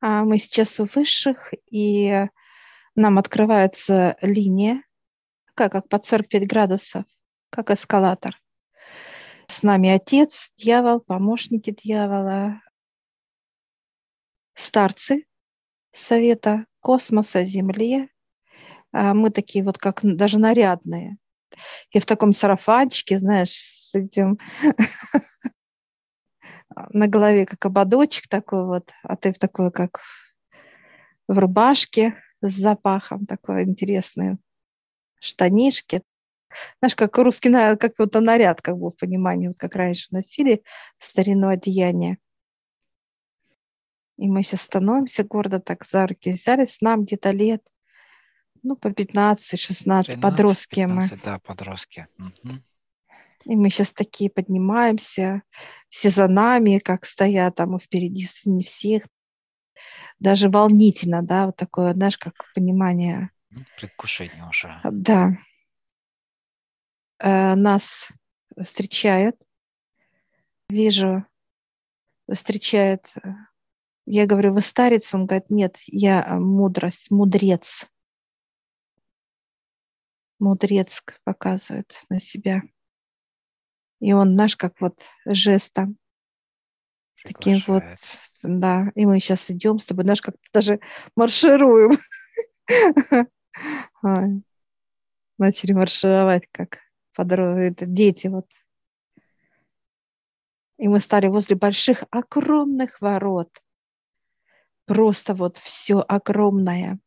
А мы сейчас у высших, и нам открывается линия, как, как под 45 градусов, как эскалатор. С нами отец, дьявол, помощники дьявола, старцы совета космоса, Земли. А мы такие вот как даже нарядные. И в таком сарафанчике, знаешь, с этим на голове как ободочек такой вот, а ты в такой как в рубашке с запахом, такой интересный, штанишки. Знаешь, как русский, как вот наряд, как бы в понимании, вот как раньше носили старину одеяние. И мы сейчас становимся гордо так за руки взялись, нам где-то лет, ну, по 15-16, подростки 15, мы. Да, подростки. Угу. И мы сейчас такие поднимаемся, все за нами, как стоят там и впереди не всех. Даже волнительно, да, вот такое, знаешь, как понимание. Ну, предвкушение уже. Да. Э, нас встречают. Вижу, встречает. Э, я говорю, вы старец? Он говорит, нет, я мудрость, мудрец. Мудрец показывает на себя. И он наш, как вот жестом. Таким вот, да. И мы сейчас идем с тобой, наш как даже маршируем. Начали маршировать, как подростки, дети вот. И мы стали возле больших, огромных ворот. Просто вот все огромное.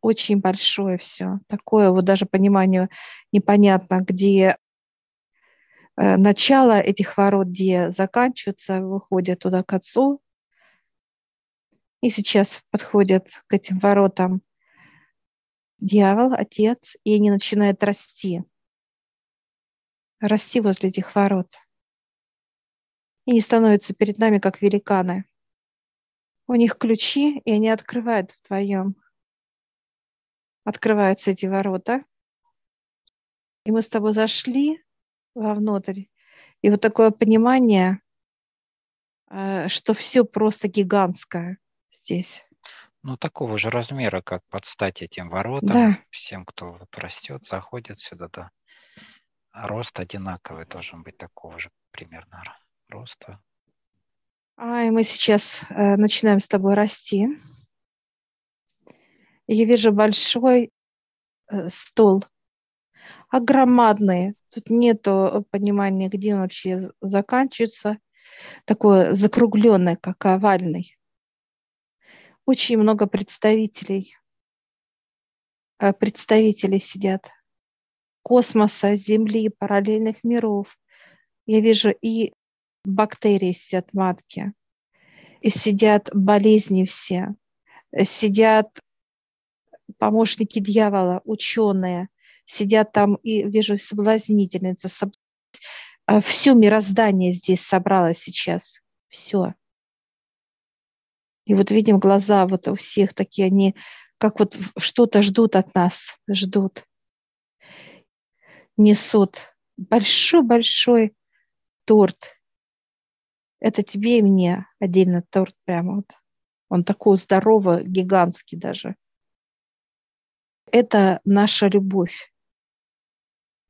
Очень большое все. Такое вот даже пониманию непонятно, где начало этих ворот, где заканчиваются, выходят туда к отцу. И сейчас подходят к этим воротам дьявол, отец, и они начинают расти. Расти возле этих ворот. И не становятся перед нами, как великаны. У них ключи, и они открывают вдвоем. Открываются эти ворота. И мы с тобой зашли, вовнутрь. И вот такое понимание, э, что все просто гигантское здесь. Ну, такого же размера, как под стать этим воротам. Да. Всем, кто вот растет, заходит сюда, да. Рост одинаковый должен быть такого же примерно роста. А, и мы сейчас э, начинаем с тобой расти. Я вижу большой э, стол огромадные. Тут нет понимания, где он вообще заканчивается. Такой закругленный, как овальный. Очень много представителей. Э, представителей сидят космоса, Земли, параллельных миров. Я вижу и бактерии сидят в матке, и сидят болезни все, сидят помощники дьявола, ученые, сидят там и вижу соблазнительницы. Соб... А, Все мироздание здесь собралось сейчас. Все. И вот видим глаза вот у всех такие, они как вот что-то ждут от нас, ждут. Несут большой-большой торт. Это тебе и мне отдельно торт прямо вот. Он такой здоровый, гигантский даже. Это наша любовь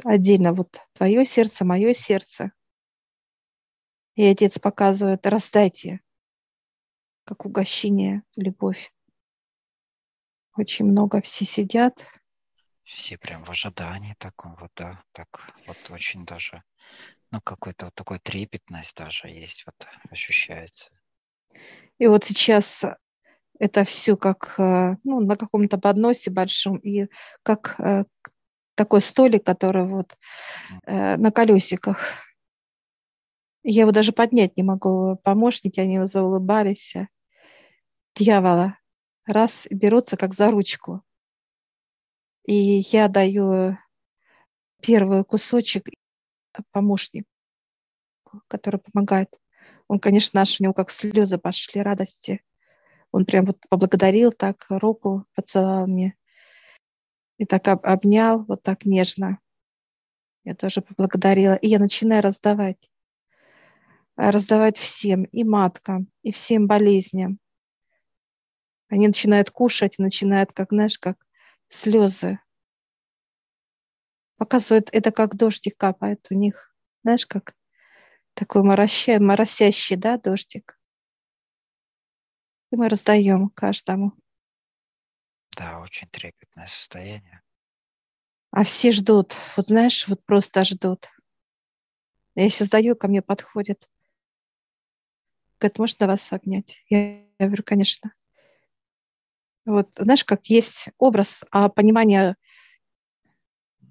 отдельно вот твое сердце, мое сердце. И отец показывает, раздайте, как угощение, любовь. Очень много все сидят. Все прям в ожидании таком вот, да, так вот очень даже, ну, какой-то вот такой трепетность даже есть, вот ощущается. И вот сейчас это все как э, ну, на каком-то подносе большом, и как э, такой столик, который вот э, на колесиках. Я его даже поднять не могу. Помощники, они заулыбались. Дьявола. Раз берутся как за ручку. И я даю первый кусочек помощник, который помогает. Он, конечно, наш, у него как слезы пошли радости. Он прям вот поблагодарил так, руку поцеловал мне и так об, обнял вот так нежно. Я тоже поблагодарила. И я начинаю раздавать. Раздавать всем, и маткам, и всем болезням. Они начинают кушать, начинают, как, знаешь, как слезы. Показывают, это как дождик капает у них. Знаешь, как такой моросящий, моросящий да, дождик. И мы раздаем каждому. Да, очень трепетное состояние. А все ждут, вот знаешь, вот просто ждут. Я сейчас даю, ко мне подходит. Говорит, можно вас обнять? Я, я говорю, конечно. Вот, знаешь, как есть образ, а понимание...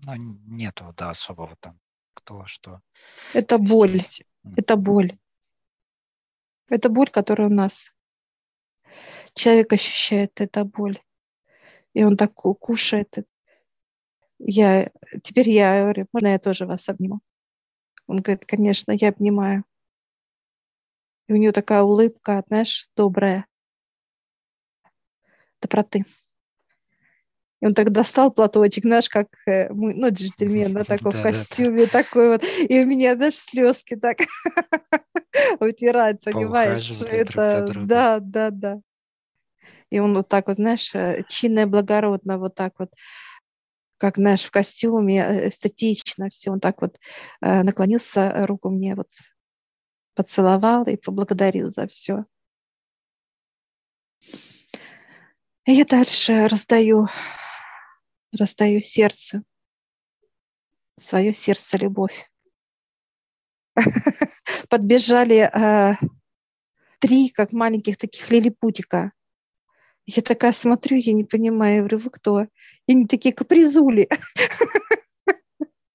Ну, нету, да, особого там, кто что. Это боль, есть. это боль. Это боль, которая у нас. Человек ощущает, это боль. И он так кушает, я, теперь я говорю, можно я тоже вас обниму? Он говорит, конечно, я обнимаю. И у нее такая улыбка, знаешь, добрая, доброты. И он так достал платочек, знаешь, как э, мы, ну, джентльмен, да, такой в костюме, такой вот. И у меня, знаешь, слезки так вытирают, понимаешь, это... Да, да, да. И он вот так вот, знаешь, э, чинно и благородно вот так вот как, знаешь, в костюме, э, эстетично все. Он так вот э, наклонился, руку мне вот поцеловал и поблагодарил за все. И я дальше раздаю, раздаю сердце, свое сердце любовь. Подбежали три, как маленьких таких лилипутика. Я такая смотрю, я не понимаю, я говорю, вы кто? И они такие капризули.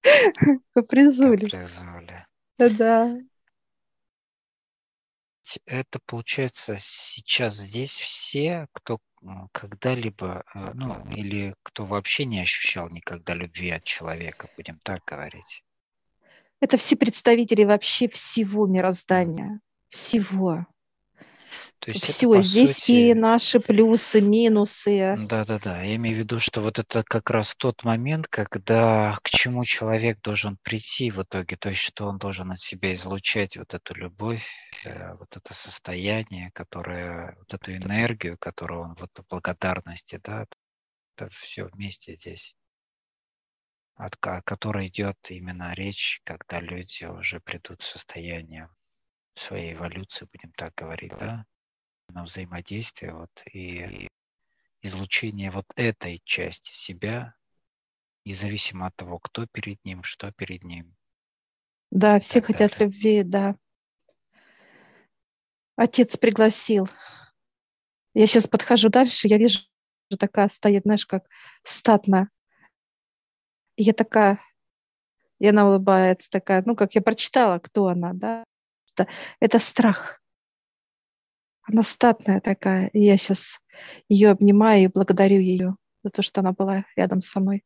Капризули. Капризули. Да. Это получается сейчас здесь все, кто когда-либо, э, ну, или кто вообще не ощущал никогда любви от человека, будем так говорить. Это все представители вообще всего мироздания, всего. То есть Все, это, здесь сути... и наши плюсы, минусы. Да-да-да, я имею в виду, что вот это как раз тот момент, когда к чему человек должен прийти в итоге, то есть что он должен от себя излучать вот эту любовь, э, вот это состояние, которое, вот эту энергию, которую он, вот благодарности, да, это все вместе здесь от которой идет именно речь, когда люди уже придут в состояние своей эволюции, будем так говорить, да, на взаимодействие вот, и излучение вот этой части себя, независимо от того, кто перед ним, что перед ним. Да, все хотят далее. любви, да. Отец пригласил. Я сейчас подхожу дальше, я вижу, такая стоит, знаешь, как статная. И я такая, и она улыбается, такая, ну, как я прочитала, кто она, да. Это страх. Она статная такая, и я сейчас ее обнимаю и благодарю ее за то, что она была рядом со мной.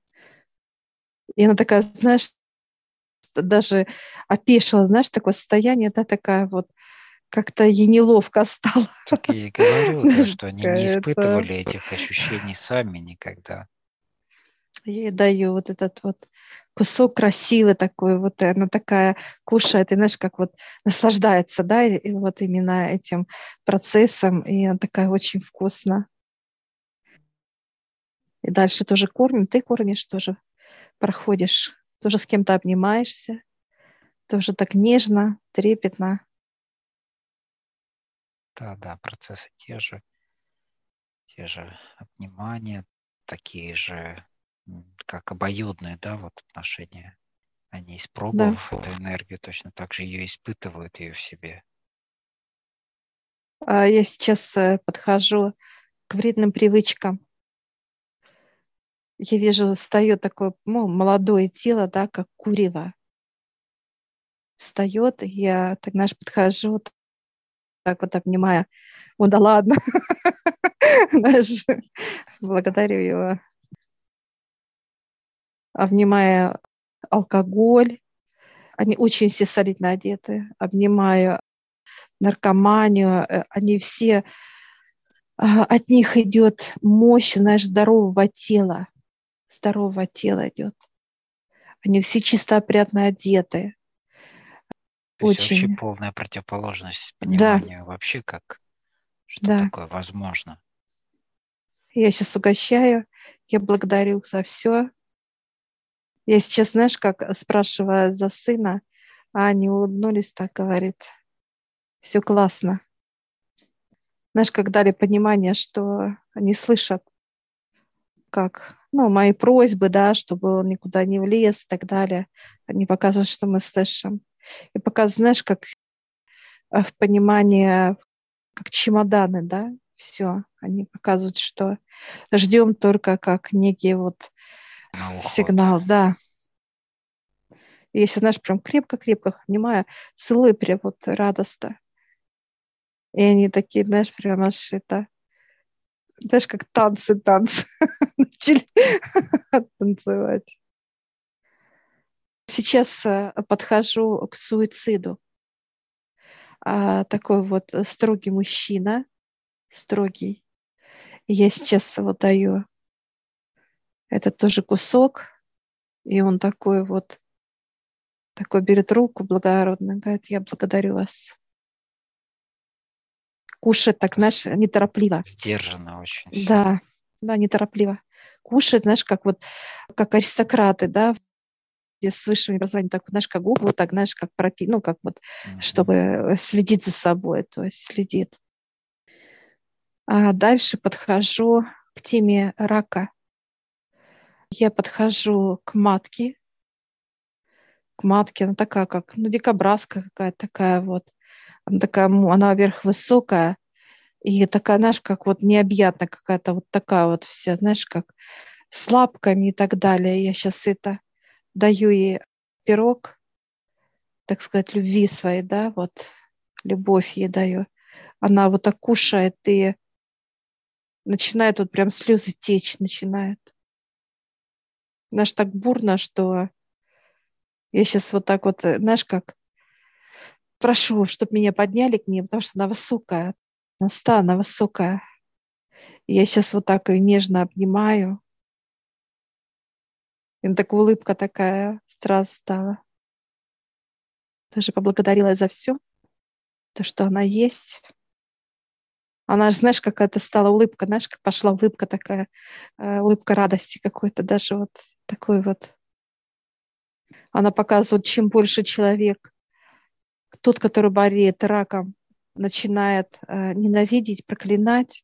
И она такая, знаешь, даже опешила, знаешь, такое состояние, да, такая вот, как-то ей неловко стало. Так я и говорю, да, что они не испытывали этих ощущений сами никогда. Я ей даю вот этот вот кусок красивый такой, вот она такая кушает, и знаешь, как вот наслаждается, да, и, и вот именно этим процессом, и она такая очень вкусно. И дальше тоже кормим, ты кормишь тоже, проходишь, тоже с кем-то обнимаешься, тоже так нежно, трепетно. Да, да, процессы те же, те же обнимания, такие же как обоюдные, да, вот отношения. Они, испробовав да. эту энергию, точно так же ее испытывают ее в себе. А я сейчас э, подхожу к вредным привычкам. Я вижу, встает такое ну, молодое тело, да, как курево. Встает, я так, знаешь, подхожу, так вот обнимая. О, да ладно. Благодарю его обнимая алкоголь. Они очень все солидно одеты, обнимая наркоманию. Э, они все, а, от них идет мощь, знаешь, здорового тела. Здорового тела идет. Они все чисто опрятно одеты. То очень. вообще полная противоположность пониманию да. вообще, как что да. такое возможно. Я сейчас угощаю, я благодарю за все. Я сейчас, знаешь, как спрашивая за сына, а они улыбнулись, так говорит, все классно. Знаешь, как дали понимание, что они слышат, как, ну, мои просьбы, да, чтобы он никуда не влез и так далее. Они показывают, что мы слышим. И показывают, знаешь, как э, в понимании, как чемоданы, да, все. Они показывают, что ждем только как некий вот сигнал, да. И если, знаешь, прям крепко-крепко обнимаю, целую прям вот радостно. И они такие, знаешь, прям аж это, знаешь, как танцы, танцы начали танцевать. Сейчас э, подхожу к суициду. А, такой вот строгий мужчина, строгий. я сейчас вот даю этот тоже кусок, и он такой вот, такой берет руку благородно, говорит, я благодарю вас кушать так, знаешь, неторопливо. Сдержанно очень. Да, да, неторопливо. Кушать, знаешь, как вот, как аристократы, да, с высшим образованием, так, знаешь, как губы, вот так, знаешь, как пропи, ну, как вот, mm-hmm. чтобы следить за собой, то есть следит. А дальше подхожу к теме рака. Я подхожу к матке, к матке, она такая, как, ну, дикобразка какая-то такая вот, она такая, она, во-первых, высокая, и такая, знаешь, как вот необъятная какая-то вот такая вот вся, знаешь, как с лапками и так далее. Я сейчас это даю ей пирог, так сказать, любви своей, да, вот любовь ей даю. Она вот так кушает и начинает вот прям слезы течь, начинает. Знаешь, так бурно, что я сейчас вот так вот, знаешь, как прошу, чтобы меня подняли к ней, потому что она высокая. Наста, она высокая. Я сейчас вот так ее нежно обнимаю. И так улыбка такая сразу стала. Тоже поблагодарила за все, то, что она есть. Она же, знаешь, какая-то стала улыбка, знаешь, как пошла улыбка такая, э, улыбка радости какой-то, даже вот такой вот. Она показывает, чем больше человек тот, который болеет раком, начинает э, ненавидеть, проклинать,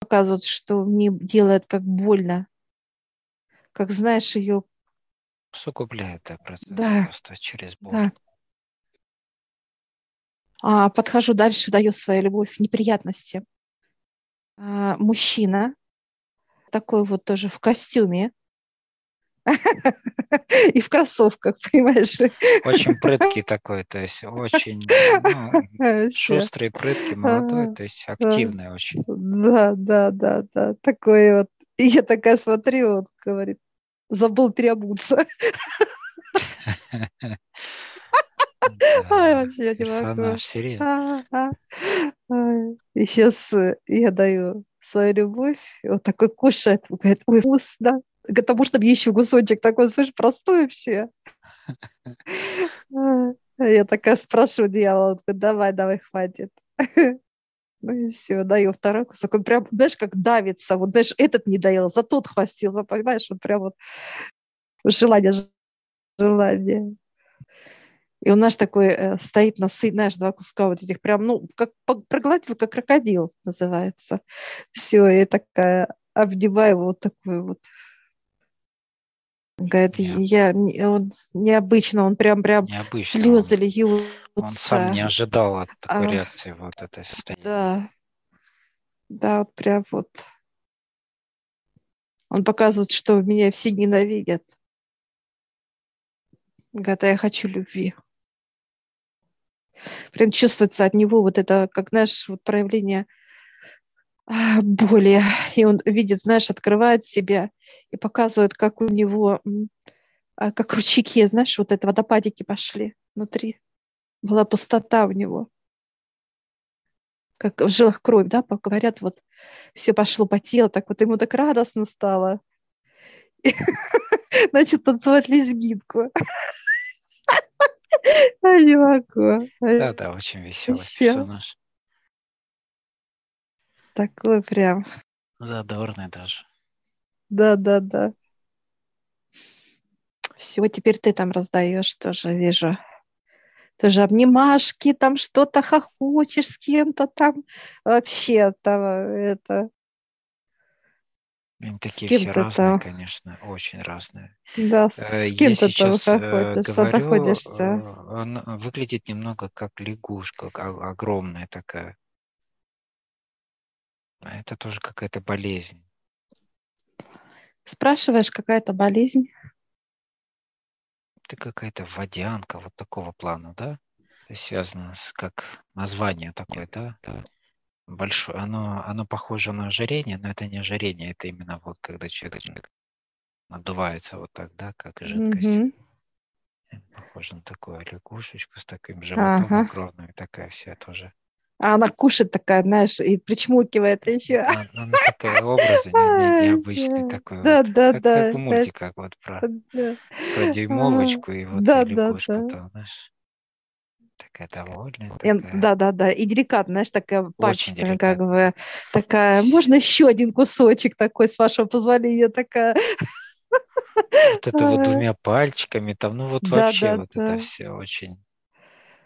показывает, что мне делает как больно, как знаешь ее. Усугубляет да, процесс да. просто через боль. Да. А, подхожу дальше, даю свою любовь неприятности. А, мужчина, такой вот тоже в костюме, и в кроссовках, понимаешь? Очень прыткий такой, то есть очень ну, шустрый, прыткий, молодой, то есть активный очень. Да, да, да, да, такой вот. И я такая смотрю, вот говорит, забыл переобуться. Ай, вообще не могу. И сейчас э, я даю свою любовь, вот такой кушает, говорит, ой, вкусно, к тому, чтобы еще кусочек такой, слышь, простой все. Я такая спрашиваю дьявола, давай, давай, хватит. Ну и все, даю второй кусок. Он прям, знаешь, как давится. Вот, знаешь, этот не доел, за тот хвастился, понимаешь? Вот прям вот желание, желание. И он наш такой э, стоит на сы, знаешь, два куска вот этих прям, ну, как проглотил, как крокодил называется. Все, и такая обнимаю вот такой вот Говорит, я он, необычно, он прям прям необычно. слезы льются. Он сам не ожидал от такой а, реакции вот этой состояния. Да, да, вот прям вот. Он показывает, что меня все ненавидят. Говорит, а я хочу любви. Прям чувствуется от него вот это, как, знаешь, вот проявление боли. И он видит, знаешь, открывает себя и показывает, как у него, а, как ручейки, знаешь, вот это водопадики пошли внутри. Была пустота у него. Как в жилах кровь, да, говорят, вот все пошло по телу, так вот ему так радостно стало. Начал танцевать лезгинку. Я не могу. Да, да, очень веселый персонаж такой прям Задорный даже. Да, да, да. Все, теперь ты там раздаешь, тоже вижу. Тоже обнимашки, там что-то хохочешь с кем-то там. Вообще там это... Они такие все разные, там. конечно, очень разные. Да, с, э, с кем ты там сейчас хохочешь, что ты ходишься? Э, он выглядит немного как лягушка, огромная такая. А это тоже какая-то болезнь. Спрашиваешь, какая-то болезнь? Это какая-то водянка вот такого плана, да? То есть связано с как название такое, да? да. Большое. Оно, оно похоже на ожирение, но это не ожирение, это именно вот когда человек надувается вот так, да, как жидкость. Mm-hmm. Похоже на такую лягушечку с таким животом ага. огромным, такая вся тоже. А она кушает такая, знаешь, и причмокивает еще. Она, она такая образы не, необычный такой. Да, вот, да, как, да. Как в мультиках вот про, да. про дюймовочку и вот да, лягушку, да, да. там, знаешь. Такая довольная. Такая... Да, да, да. И деликатная, знаешь, такая пачками, как бы такая. Можно еще один кусочек такой, с вашего позволения, такая. Вот это вот двумя пальчиками, там, ну вот да, вообще да, вот да. это все очень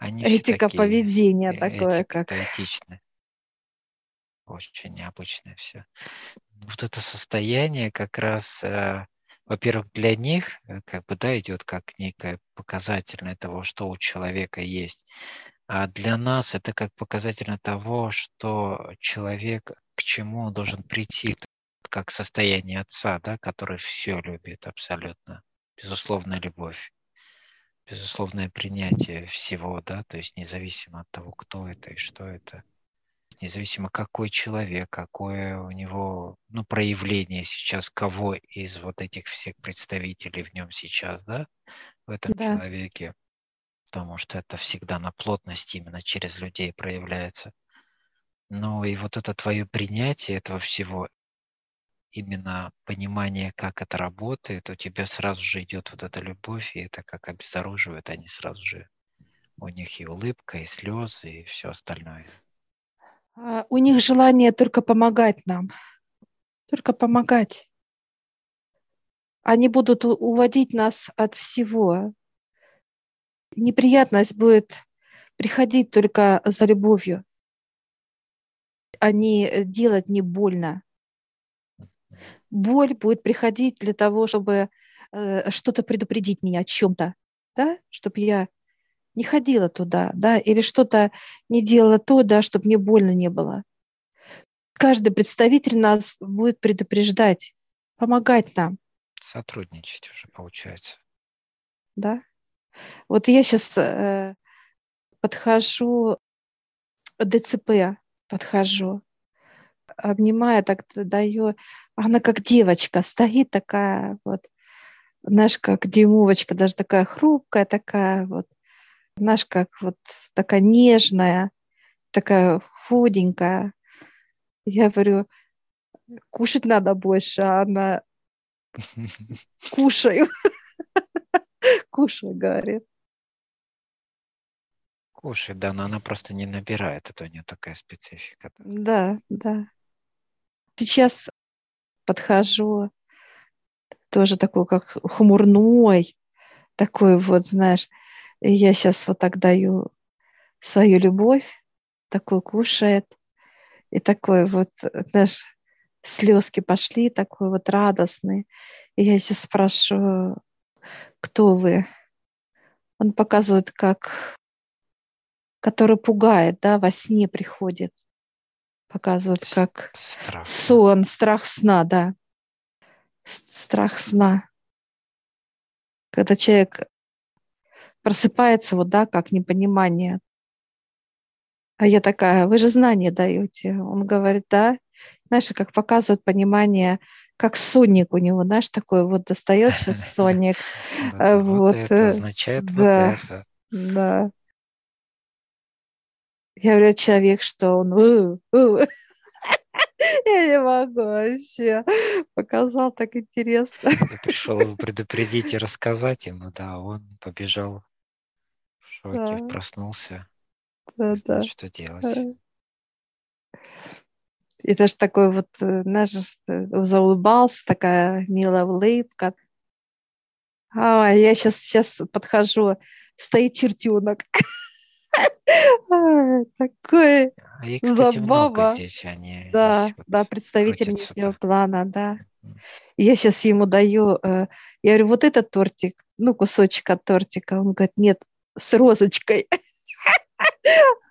они Этика такие, поведения э, такое, как... этичное. Очень необычное все. Вот это состояние как раз, э, во-первых, для них э, как бы, да, идет как некое показательное того, что у человека есть. А для нас это как показательно того, что человек к чему он должен прийти, как состояние отца, да, который все любит абсолютно, безусловная любовь безусловное принятие всего, да, то есть независимо от того, кто это и что это, независимо какой человек, какое у него, ну, проявление сейчас, кого из вот этих всех представителей в нем сейчас, да, в этом да. человеке, потому что это всегда на плотности именно через людей проявляется. Ну и вот это твое принятие этого всего, именно понимание, как это работает, у тебя сразу же идет вот эта любовь, и это как обезоруживает, они сразу же, у них и улыбка, и слезы, и все остальное. А, у них желание только помогать нам, только помогать. Они будут уводить нас от всего. Неприятность будет приходить только за любовью, а не делать не больно боль будет приходить для того, чтобы э, что-то предупредить меня о чем-то, да, чтобы я не ходила туда, да, или что-то не делала то, да, чтобы мне больно не было. Каждый представитель нас будет предупреждать, помогать нам. Сотрудничать уже получается. Да. Вот я сейчас э, подхожу, ДЦП подхожу, обнимаю, так даю. Она как девочка стоит такая вот, знаешь, как дюймовочка, даже такая хрупкая, такая вот, знаешь, как вот такая нежная, такая худенькая. Я говорю, кушать надо больше, а она кушаю. Кушай, говорит. Кушай, да, но она просто не набирает, это у нее такая специфика. Да, да. Сейчас подхожу, тоже такой, как хмурной, такой вот, знаешь, я сейчас вот так даю свою любовь, такой кушает, и такой вот, знаешь, слезки пошли, такой вот радостный. И я сейчас спрашиваю, кто вы? Он показывает, как который пугает, да, во сне приходит показывают как страх. сон, страх сна, да. Страх сна. Когда человек просыпается, вот, да, как непонимание. А я такая, вы же знания даете. Он говорит, да. Знаешь, как показывают понимание, как сонник у него, знаешь, такой вот достает сейчас сонник. Вот это э, означает вот это. Да. Я говорю, человек, что он... У, у. Я не могу вообще. Показал так интересно. Я пришел его предупредить и рассказать ему, да, он побежал в шоке, да. проснулся. Да, да. Знает, что делать. И даже такой вот, э, знаешь, э, заулыбался, такая милая улыбка. А, я сейчас, сейчас подхожу, стоит чертенок. Такой А их, кстати, много забава. здесь, они Да, здесь вот да, представитель крутятся, нижнего да. плана, да. Я сейчас ему даю, э, я говорю, вот этот тортик, ну, кусочек от тортика. Он говорит, нет, с розочкой.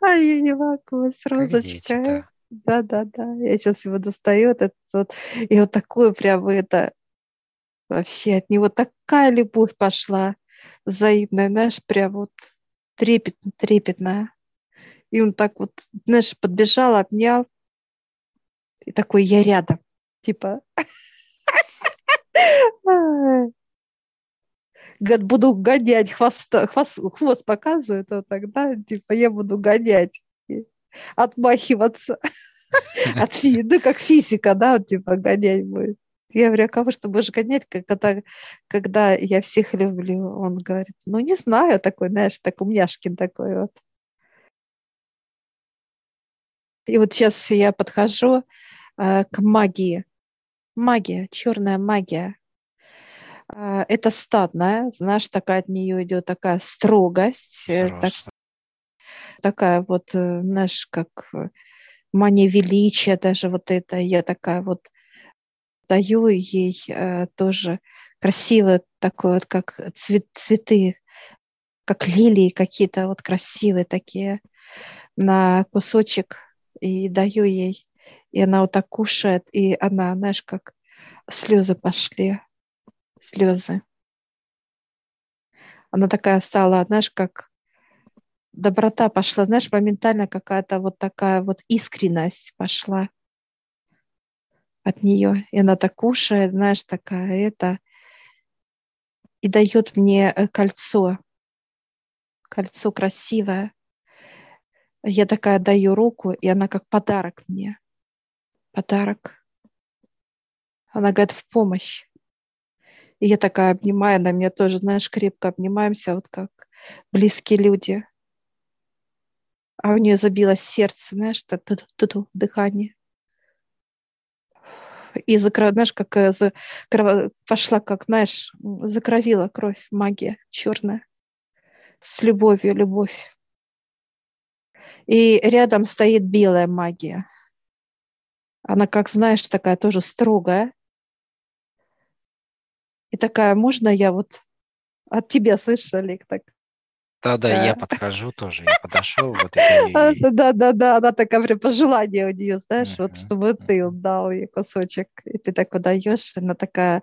А я не могу, с розочкой. да. Да, да. Я сейчас его достаю, этот вот, и вот такое прям это, вообще от него такая любовь пошла взаимная, знаешь, прям вот трепетно, трепетная. И он так вот, знаешь, подбежал, обнял, и такой, я рядом, типа. Буду гонять хвоста, хвост, хвост показывает, вот тогда, типа, я буду гонять, отмахиваться от фи, ну, как физика, да, вот, типа, гонять будет. Я говорю, а кого что будешь гонять, когда, когда я всех люблю? Он говорит, ну, не знаю, такой, знаешь, так умняшкин такой вот. И вот сейчас я подхожу э, к магии. Магия, черная магия. А, Это стадная, знаешь, такая от нее идет такая строгость, э, так- такая вот, э, знаешь, как э, мания величия, даже вот это. Я такая вот даю ей э, тоже красивое такое вот, как цвет, цветы, как лилии какие-то вот красивые такие на кусочек и даю ей. И она вот так кушает, и она, знаешь, как слезы пошли, слезы. Она такая стала, знаешь, как доброта пошла, знаешь, моментально какая-то вот такая вот искренность пошла от нее. И она так кушает, знаешь, такая это, и дает мне э, кольцо. Кольцо красивое. Я такая даю руку, и она как подарок мне. Подарок. Она говорит, в помощь. И я такая обнимаю, она меня тоже, знаешь, крепко обнимаемся, вот как близкие люди. А у нее забилось сердце, знаешь, так ту-ту-ту, дыхание. И закро... знаешь, как э, за... крово- пошла, как, знаешь, закровила кровь, магия черная. С любовью, любовь. И рядом стоит белая магия. Она, как знаешь, такая тоже строгая. И такая, можно я вот от тебя слышу, Олег, так? Да-да, Да. я подхожу тоже, я подошел, вот и даю А, ей. Да, да, да, она такая прям пожелание у нее, знаешь, вот чтобы ты дал ей кусочек, и ты так даешь, она такая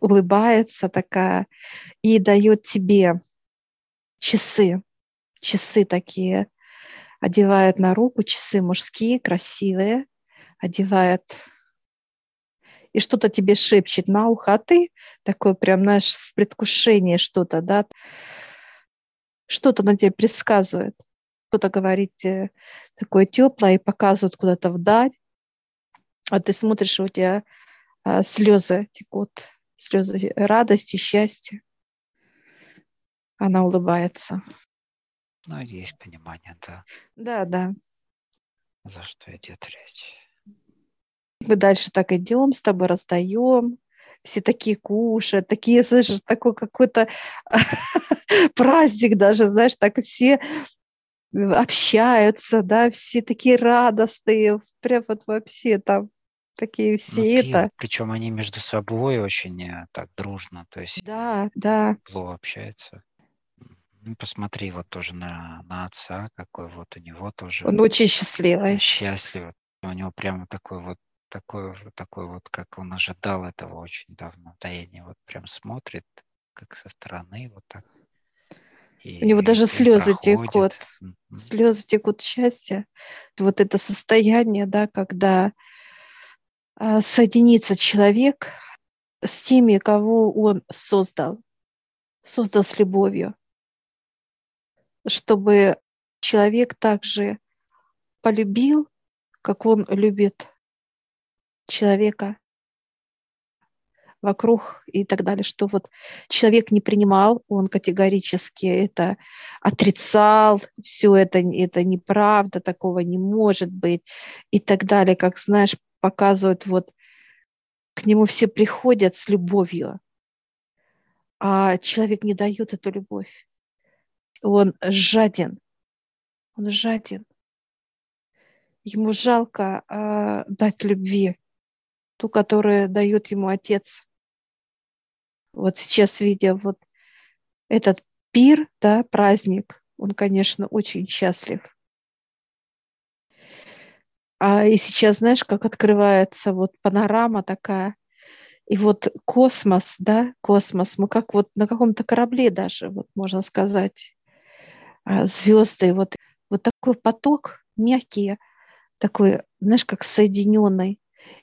улыбается такая и дает тебе часы, часы такие, одевает на руку, часы мужские, красивые, одевает и что-то тебе шепчет на ухо, а ты такой прям, знаешь, в предвкушении что-то, да, что-то на тебе предсказывает. Кто-то говорит такое теплое и показывает куда-то вдаль, а ты смотришь, у тебя а, слезы текут, слезы радости, счастья. Она улыбается. Ну, есть понимание, да, Да, да. за что идет речь. Мы дальше так идем, с тобой раздаем. Все такие кушают, такие, слышишь, такой какой-то праздник даже, знаешь, так все общаются, да, все такие радостные, прям вот вообще там такие Ну, все это. причем они между собой очень э, так дружно, то есть Да, да, тепло общаются. Ну, посмотри вот тоже на, на отца, какой вот у него тоже он очень э, счастливый. счастлив. У него прямо такой вот такой, вот- такой вот, как он ожидал этого очень давно. Таяние вот прям смотрит, как со стороны, вот так. И, У него даже и слезы проходит. текут. Мгм. Слезы текут счастья. Вот это состояние, да, когда а, соединится человек с теми, кого он создал, создал с любовью, чтобы человек также полюбил, как он любит человека, вокруг и так далее, что вот человек не принимал, он категорически это отрицал, все это, это неправда, такого не может быть и так далее, как, знаешь, показывают, вот к нему все приходят с любовью, а человек не дает эту любовь. Он жаден, он жаден. Ему жалко э, дать любви, ту, которую дает ему отец. Вот сейчас, видя вот этот пир, да, праздник, он, конечно, очень счастлив. А и сейчас, знаешь, как открывается вот панорама такая, и вот космос, да, космос, мы как вот на каком-то корабле даже, вот можно сказать, звезды, вот, вот такой поток мягкий, такой, знаешь, как соединенный.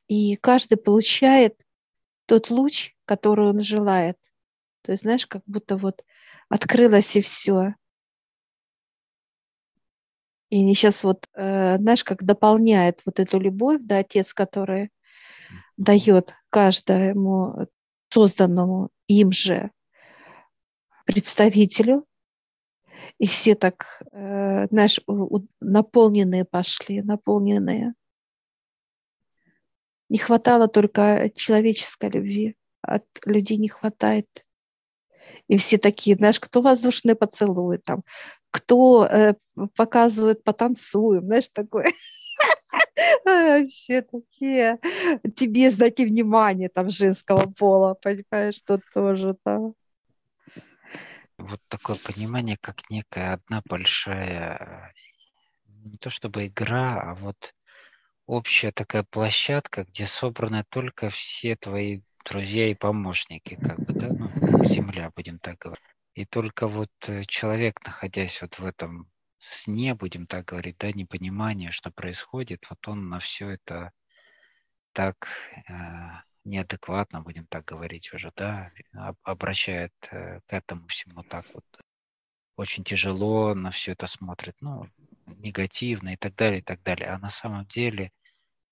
И каждый получает тот луч, который он желает. То есть, знаешь, как будто вот открылось и все. И они сейчас вот, э, знаешь, как дополняет вот эту любовь, да, отец, который дает каждому созданному им же представителю. И все так, э, знаешь, наполненные пошли, наполненные. Не хватало только человеческой любви, от людей не хватает. И все такие, знаешь, кто воздушные поцелуи там, кто э, показывает потанцуем, знаешь, такое. Вообще такие тебе знаки внимания там женского пола, понимаешь, что тоже там. Вот такое понимание, как некая одна большая, не то чтобы игра, а вот общая такая площадка, где собраны только все твои друзья и помощники, как бы, да, ну, как земля, будем так говорить. И только вот э, человек, находясь вот в этом сне, будем так говорить, да, непонимание, что происходит, вот он на все это так э, неадекватно, будем так говорить уже, да, обращает э, к этому всему так вот очень тяжело на все это смотрит, ну, негативно и так далее, и так далее. А на самом деле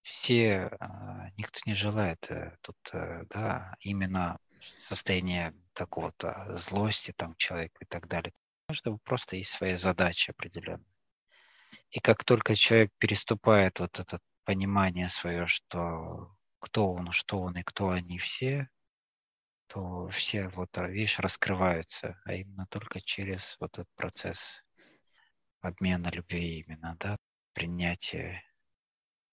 все, а, никто не желает э, тут, э, да, именно состояние какого-то злости там человека и так далее. У каждого просто есть своя задача определенная. И как только человек переступает вот это понимание свое, что кто он, что он и кто они все, то все вот, а, видишь, раскрываются, а именно только через вот этот процесс обмена любви именно, да, принятия,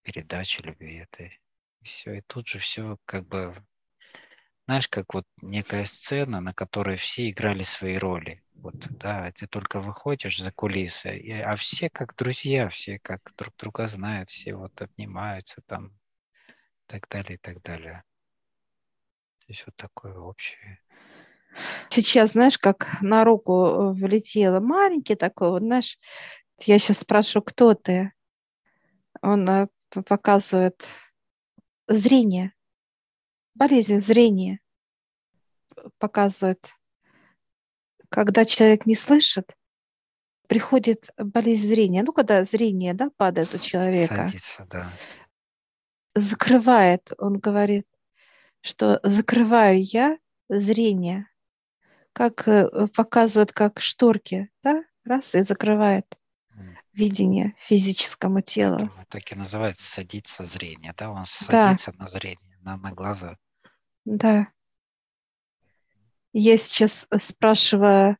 передачи любви этой. И все, и тут же все как бы, знаешь, как вот некая сцена, на которой все играли свои роли. Вот, да, ты только выходишь за кулисы, и, а все как друзья, все как друг друга знают, все вот обнимаются там, так далее, и так далее. То есть вот такое общее. Сейчас, знаешь, как на руку влетело маленький такой, вот, знаешь, я сейчас спрошу, кто ты? Он э, показывает зрение, болезнь зрения показывает. Когда человек не слышит, приходит болезнь зрения. Ну, когда зрение да, падает у человека. Садится, да. Закрывает, он говорит, что закрываю я зрение как э, показывают, как шторки, да, раз и закрывает видение физическому телу. Это так и называется садиться зрение, да? Он садится да. на зрение, на, на глаза. Да. Я сейчас спрашиваю,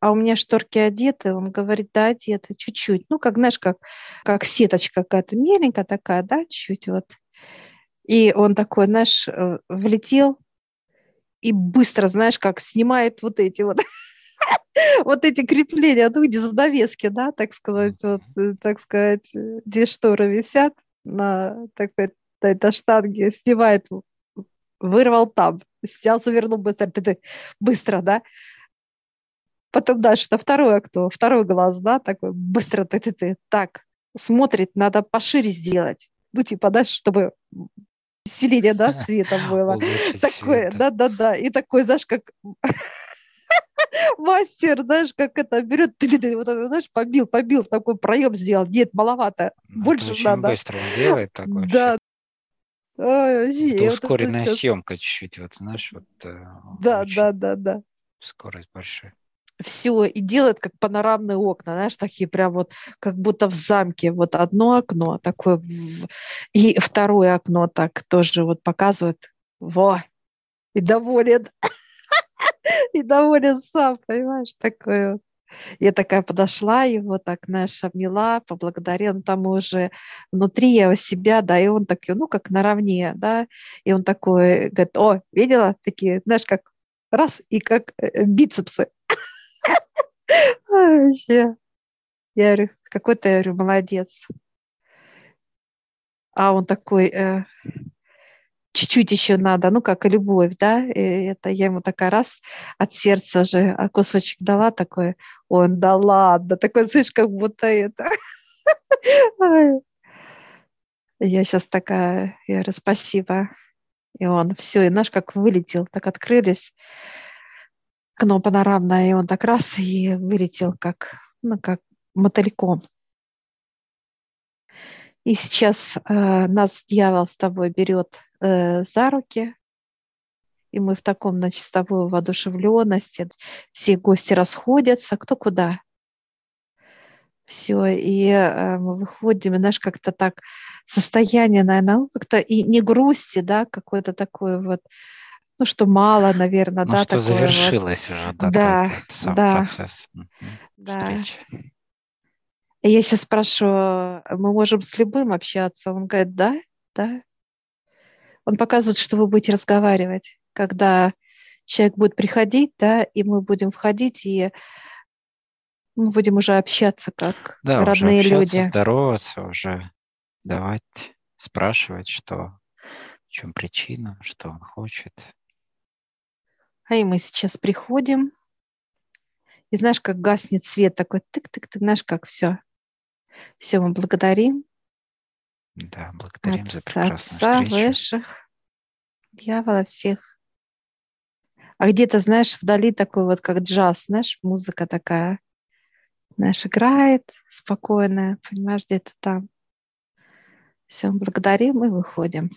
а у меня шторки одеты? Он говорит, да, одеты, чуть-чуть. Ну, как, знаешь, как, как сеточка какая-то, меленькая такая, да, чуть-чуть вот. И он такой, знаешь, э, влетел и быстро, знаешь, как снимает вот эти вот вот эти крепления, ну, где занавески, да, так сказать, вот, э, так сказать, где шторы висят на, так сказать, на этой штанге, снимает, вырвал там, снял, завернул быстро, ты, ты, быстро, да, потом дальше на второе окно, второй глаз, да, такой, быстро, ты, ты, ты, так, смотрит, надо пошире сделать, ну, типа, да, чтобы усиление, да, света было. Такое, да-да-да. И такой, знаешь, как мастер, знаешь, как это берет, вот, знаешь, побил, побил, такой проем сделал. Нет, маловато, ну, больше очень надо. быстро он делает такой. Да. Ой, вообще, Это вот это ускоренная сейчас- съемка чуть-чуть, вот знаешь, вот э, Да, очень да, да, да. скорость большая. Все, и делает как панорамные окна, знаешь, такие прям вот, как будто в замке. Вот одно окно такое, и второе окно так тоже вот показывает. Во! И доволен. И доволен сам, понимаешь, такое. вот. Я такая подошла, его так, знаешь, обняла, поблагодарила. Ну, там уже внутри я у себя, да, и он такой, ну, как наравне, да. И он такой, говорит, о, видела? Такие, знаешь, как раз, и как э, бицепсы. Вообще. Я говорю, какой ты, я говорю, молодец. А он такой, э, чуть-чуть еще надо, ну, как и любовь, да, и это я ему такая раз от сердца же а кусочек дала такой, он, да ладно, такой, слышь, как будто это. Я сейчас такая, я говорю, спасибо. И он все, и наш как вылетел, так открылись окно панорамное, и он так раз и вылетел, как, ну, как мотыльком. И сейчас э, нас дьявол с тобой берет э, за руки, и мы в таком, значит, с тобой воодушевленности, все гости расходятся, кто куда. Все, и э, мы выходим, и знаешь, как-то так состояние, наверное, ну, как-то и не грусти, да, какое-то такое вот, ну, что мало, наверное, Ну, да, что такое вот. завершилось уже, да, Да, п- сам да, процесс да. встречи. Я сейчас спрашиваю, мы можем с любым общаться? Он говорит, да, да. Он показывает, что вы будете разговаривать, когда человек будет приходить, да, и мы будем входить, и мы будем уже общаться как Да, уже родные общаться, люди. здороваться, уже давать, спрашивать, что, в чем причина, что он хочет. А и мы сейчас приходим, и знаешь, как гаснет свет такой, тык-тык-тык, знаешь, как все. Все, мы благодарим Да, благодарим за Отца, прекрасную Отца встречу. высших, дьявола всех. А где-то, знаешь, вдали такой вот, как джаз, знаешь, музыка такая, знаешь, играет спокойная, понимаешь, где-то там. Все, благодарим и выходим.